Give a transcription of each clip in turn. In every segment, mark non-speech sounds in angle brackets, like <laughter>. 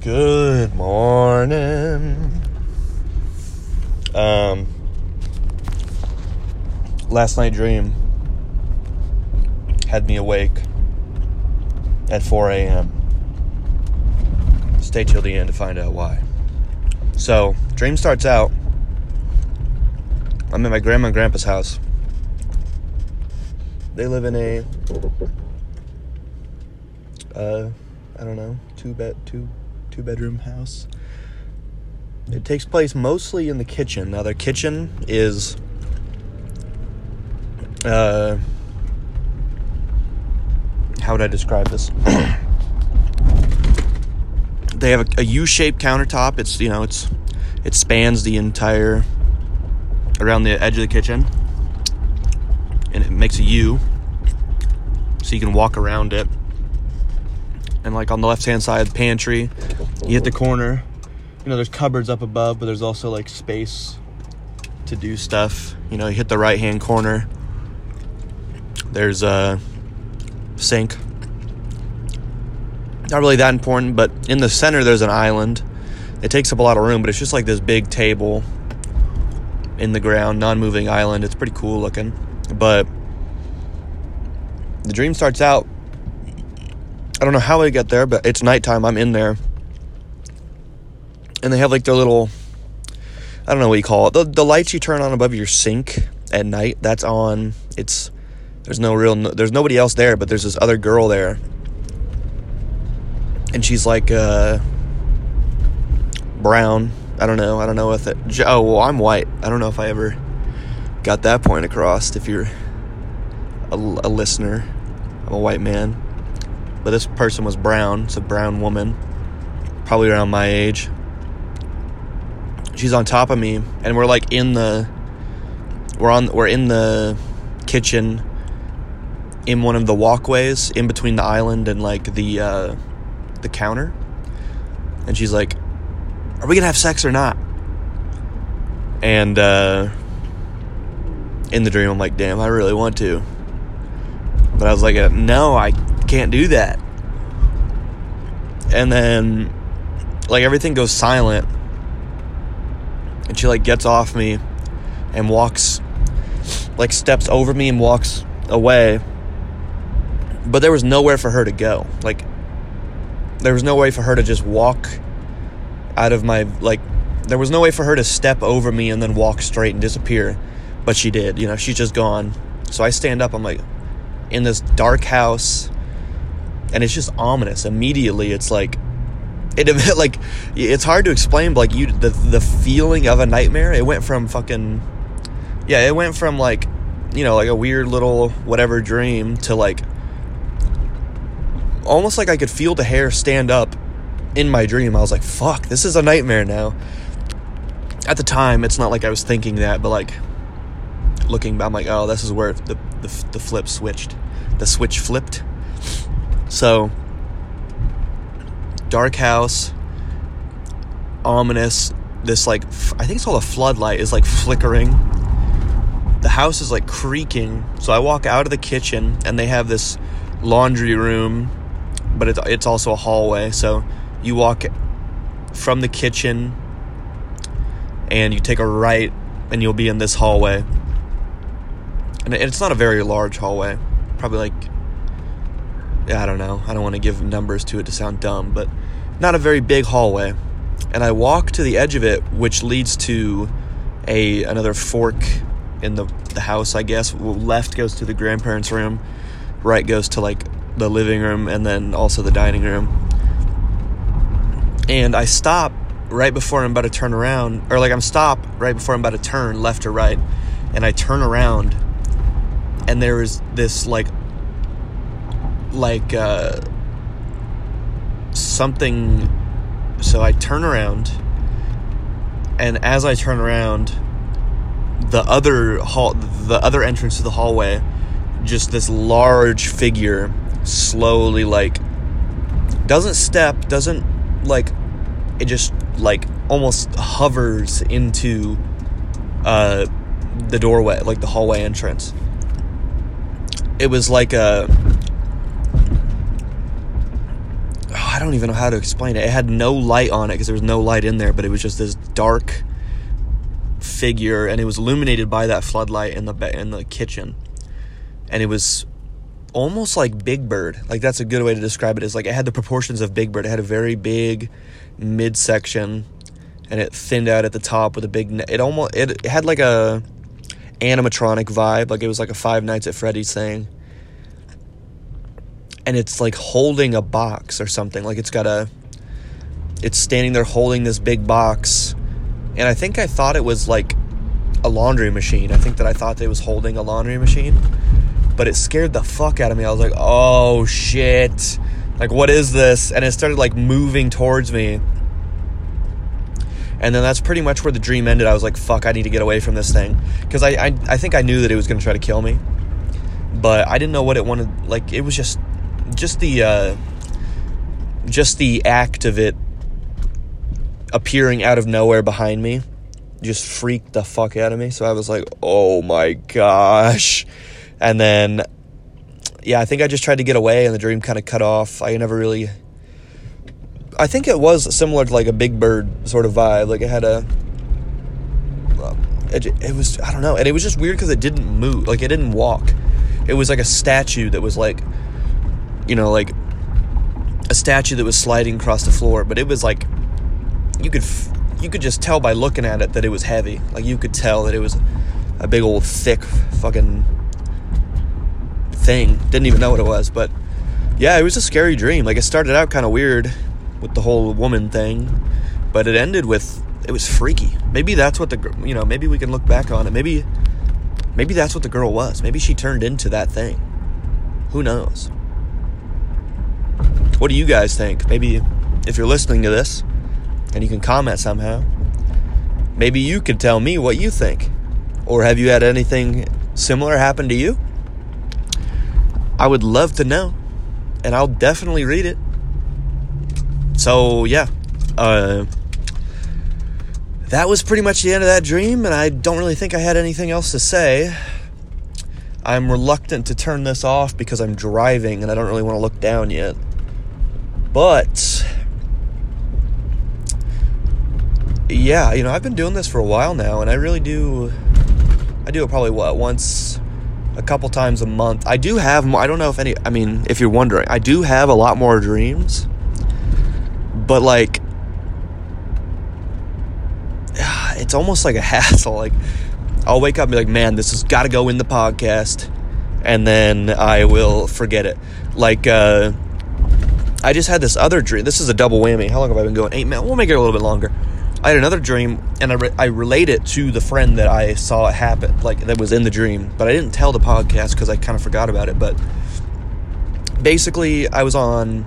Good morning. Um, last night dream had me awake at 4 a.m. Stay till the end to find out why. So, dream starts out. I'm at my grandma and grandpa's house. They live in a, uh, I don't know, two bed, two, two bedroom house. It takes place mostly in the kitchen. Now, their kitchen is, uh, how would I describe this? <clears throat> they have a, a U-shaped countertop. It's you know it's it spans the entire around the edge of the kitchen, and it makes a U, so you can walk around it. And like on the left hand side, pantry, you hit the corner. You know, there's cupboards up above, but there's also like space to do stuff. You know, you hit the right hand corner. There's a sink. Not really that important, but in the center there's an island. It takes up a lot of room, but it's just like this big table in the ground, non moving island. It's pretty cool looking. But the dream starts out. I don't know how I get there, but it's nighttime. I'm in there. And they have like their little, I don't know what you call it. The, the lights you turn on above your sink at night, that's on. It's, there's no real, there's nobody else there, but there's this other girl there. And she's like, uh, brown. I don't know. I don't know if it. Oh, well, I'm white. I don't know if I ever got that point across. If you're a, a listener, I'm a white man. But this person was brown. It's a brown woman, probably around my age. She's on top of me, and we're like in the. We're on. We're in the kitchen. In one of the walkways in between the island and like the uh, the counter, and she's like, "Are we gonna have sex or not?" And uh, in the dream, I'm like, "Damn, I really want to," but I was like, uh, "No, I can't do that." And then, like, everything goes silent, and she like gets off me and walks, like, steps over me and walks away. But there was nowhere for her to go. Like, there was no way for her to just walk out of my like there was no way for her to step over me and then walk straight and disappear but she did you know she's just gone so i stand up i'm like in this dark house and it's just ominous immediately it's like it <laughs> like it's hard to explain but like you the the feeling of a nightmare it went from fucking yeah it went from like you know like a weird little whatever dream to like almost like I could feel the hair stand up in my dream. I was like, fuck, this is a nightmare now. At the time, it's not like I was thinking that, but like looking back, I'm like, oh, this is where the, the, the flip switched. The switch flipped. So, dark house, ominous. This, like, I think it's called a floodlight, is like flickering. The house is like creaking. So I walk out of the kitchen, and they have this laundry room but it's, it's also a hallway. So you walk from the kitchen and you take a right and you'll be in this hallway. And it's not a very large hallway. Probably like I don't know. I don't want to give numbers to it to sound dumb, but not a very big hallway. And I walk to the edge of it, which leads to a another fork in the the house, I guess. Left goes to the grandparents' room, right goes to like the living room and then also the dining room. And I stop right before I'm about to turn around, or like I'm stopped right before I'm about to turn left or right, and I turn around, and there is this like, like uh, something. So I turn around, and as I turn around, the other hall, the other entrance to the hallway, just this large figure slowly like doesn't step, doesn't like it just like almost hovers into uh the doorway, like the hallway entrance. It was like a I don't even know how to explain it. It had no light on it because there was no light in there, but it was just this dark figure, and it was illuminated by that floodlight in the in the kitchen, and it was almost like Big Bird. Like that's a good way to describe it. Is like it had the proportions of Big Bird. It had a very big midsection, and it thinned out at the top with a big. Ne- it almost it, it had like a animatronic vibe. Like it was like a Five Nights at Freddy's thing. And it's like holding a box or something. Like it's got a. It's standing there holding this big box, and I think I thought it was like a laundry machine. I think that I thought it was holding a laundry machine but it scared the fuck out of me. I was like, oh shit. Like, what is this? And it started like moving towards me. And then that's pretty much where the dream ended. I was like, fuck, I need to get away from this thing. Because I, I, I think I knew that it was going to try to kill me. But I didn't know what it wanted. Like, it was just, just the, uh, just the act of it appearing out of nowhere behind me just freaked the fuck out of me. So I was like, oh my gosh. And then, yeah, I think I just tried to get away and the dream kind of cut off. I never really. I think it was similar to like a Big Bird sort of vibe. Like it had a. It, it was, I don't know. And it was just weird because it didn't move. Like it didn't walk. It was like a statue that was like, you know, like a statue that was sliding across the floor. But it was like, you could. You could just tell by looking at it that it was heavy. Like you could tell that it was a big old thick fucking thing. Didn't even know what it was, but yeah, it was a scary dream. Like it started out kind of weird with the whole woman thing, but it ended with it was freaky. Maybe that's what the you know, maybe we can look back on it. Maybe maybe that's what the girl was. Maybe she turned into that thing. Who knows? What do you guys think? Maybe if you're listening to this and you can comment somehow, maybe you could tell me what you think. Or have you had anything similar happen to you? I would love to know, and I'll definitely read it. So, yeah. Uh, that was pretty much the end of that dream, and I don't really think I had anything else to say. I'm reluctant to turn this off because I'm driving and I don't really want to look down yet. But, yeah, you know, I've been doing this for a while now, and I really do. I do it probably, what, once a couple times a month. I do have more, I don't know if any, I mean, if you're wondering, I do have a lot more dreams, but like, <sighs> it's almost like a <laughs> hassle. Like, I'll wake up and be like, man, this has got to go in the podcast, and then I will forget it. Like, uh, I just had this other dream. This is a double whammy. How long have I been going? Eight minutes. We'll make it a little bit longer. I had another dream, and I, re- I relate it to the friend that I saw it happen, like that was in the dream. But I didn't tell the podcast because I kind of forgot about it. But basically, I was on.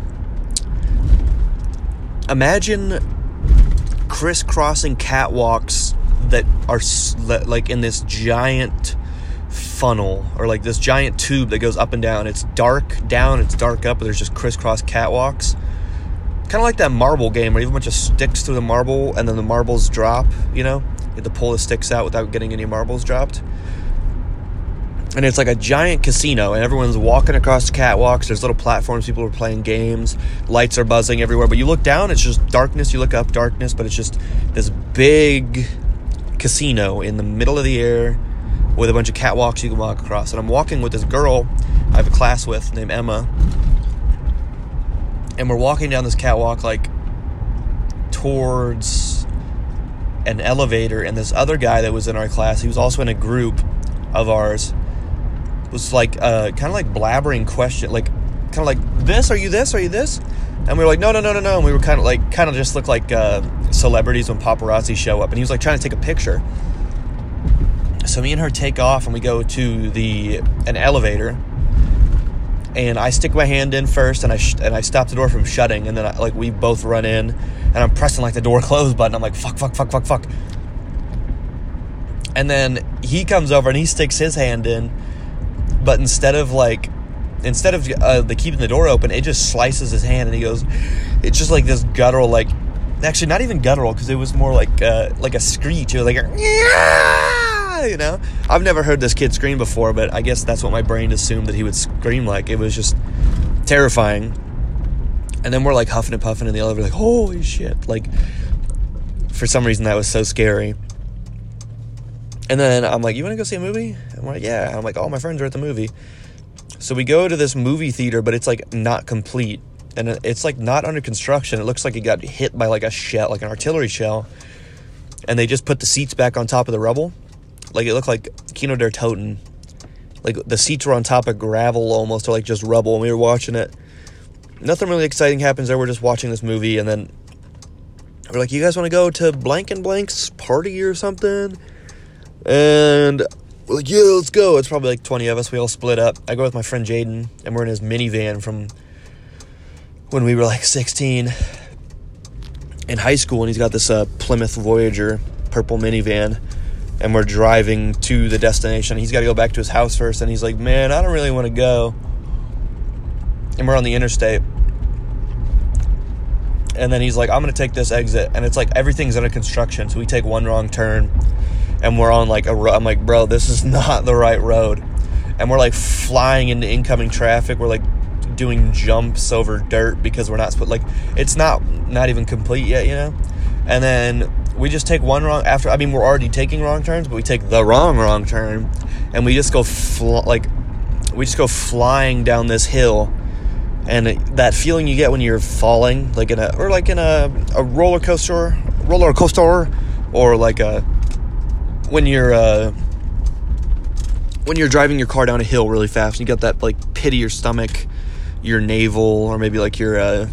Imagine crisscrossing catwalks that are like in this giant funnel or like this giant tube that goes up and down. It's dark down, it's dark up, but there's just crisscross catwalks kind of like that marble game where you have a bunch of sticks through the marble and then the marbles drop, you know? You have to pull the sticks out without getting any marbles dropped. And it's like a giant casino, and everyone's walking across the catwalks. There's little platforms, people are playing games, lights are buzzing everywhere. But you look down, it's just darkness. You look up, darkness, but it's just this big casino in the middle of the air with a bunch of catwalks you can walk across. And I'm walking with this girl I have a class with named Emma, and we're walking down this catwalk like towards an elevator. And this other guy that was in our class he was also in a group of ours was like uh, kind of like blabbering question like kind of like this? Are you this? Are you this? And we were like no no no no no. And we were kind of like kind of just look like uh, celebrities when paparazzi show up. And he was like trying to take a picture so me and her take off and we go to the an elevator and I stick my hand in first, and I sh- and I stop the door from shutting, and then I, like we both run in, and I'm pressing like the door <laughs> close button. I'm like fuck, fuck, fuck, fuck, fuck, and then he comes over and he sticks his hand in, but instead of like instead of uh, the keeping the door open, it just slices his hand, and he goes, it's just like this guttural like. Actually, not even guttural because it was more like uh, like a screech. It was like a, you know? I've never heard this kid scream before, but I guess that's what my brain assumed that he would scream like. It was just terrifying. And then we're like huffing and puffing in the elevator, like, holy shit. Like, for some reason, that was so scary. And then I'm like, you want to go see a movie? And we're like, yeah. And I'm like, all my friends are at the movie. So we go to this movie theater, but it's like not complete. And it's like not under construction. It looks like it got hit by like a shell, like an artillery shell. And they just put the seats back on top of the rubble. Like it looked like Kino der Toten. Like the seats were on top of gravel almost, or like just rubble. And we were watching it. Nothing really exciting happens there. We're just watching this movie. And then we're like, you guys want to go to blank and blank's party or something? And we're like, yeah, let's go. It's probably like 20 of us. We all split up. I go with my friend Jaden, and we're in his minivan from when we were like 16 in high school. And he's got this uh, Plymouth Voyager purple minivan. And we're driving to the destination. He's got to go back to his house first. And he's like, man, I don't really want to go. And we're on the interstate and then he's like, I'm gonna take this exit, and it's like everything's under construction, so we take one wrong turn, and we're on like a road. I'm like, bro, this is <laughs> not the right road, and we're like flying into incoming traffic. We're like doing jumps over dirt because we're not like it's not not even complete yet, you know, and then we just take one wrong after. I mean, we're already taking wrong turns, but we take the wrong wrong turn, and we just go fl- like we just go flying down this hill and that feeling you get when you're falling like in a or like in a, a roller coaster roller coaster or like a when you're uh when you're driving your car down a hill really fast you got that like pit of your stomach your navel or maybe like your uh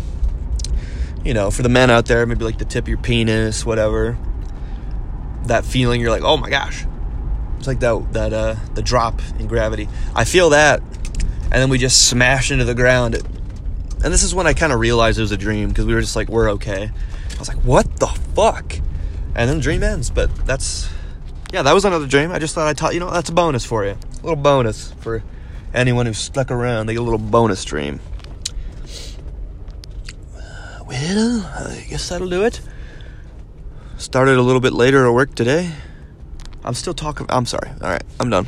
you know for the men out there maybe like the tip of your penis whatever that feeling you're like oh my gosh it's like that that uh the drop in gravity i feel that and then we just smash into the ground and this is when I kind of realized it was a dream because we were just like, we're okay. I was like, what the fuck? And then the dream ends. But that's, yeah, that was another dream. I just thought I taught, you know, that's a bonus for you. A little bonus for anyone who's stuck around. They get a little bonus dream. I guess that'll do it. Started a little bit later at work today. I'm still talking. I'm sorry. All right, I'm done.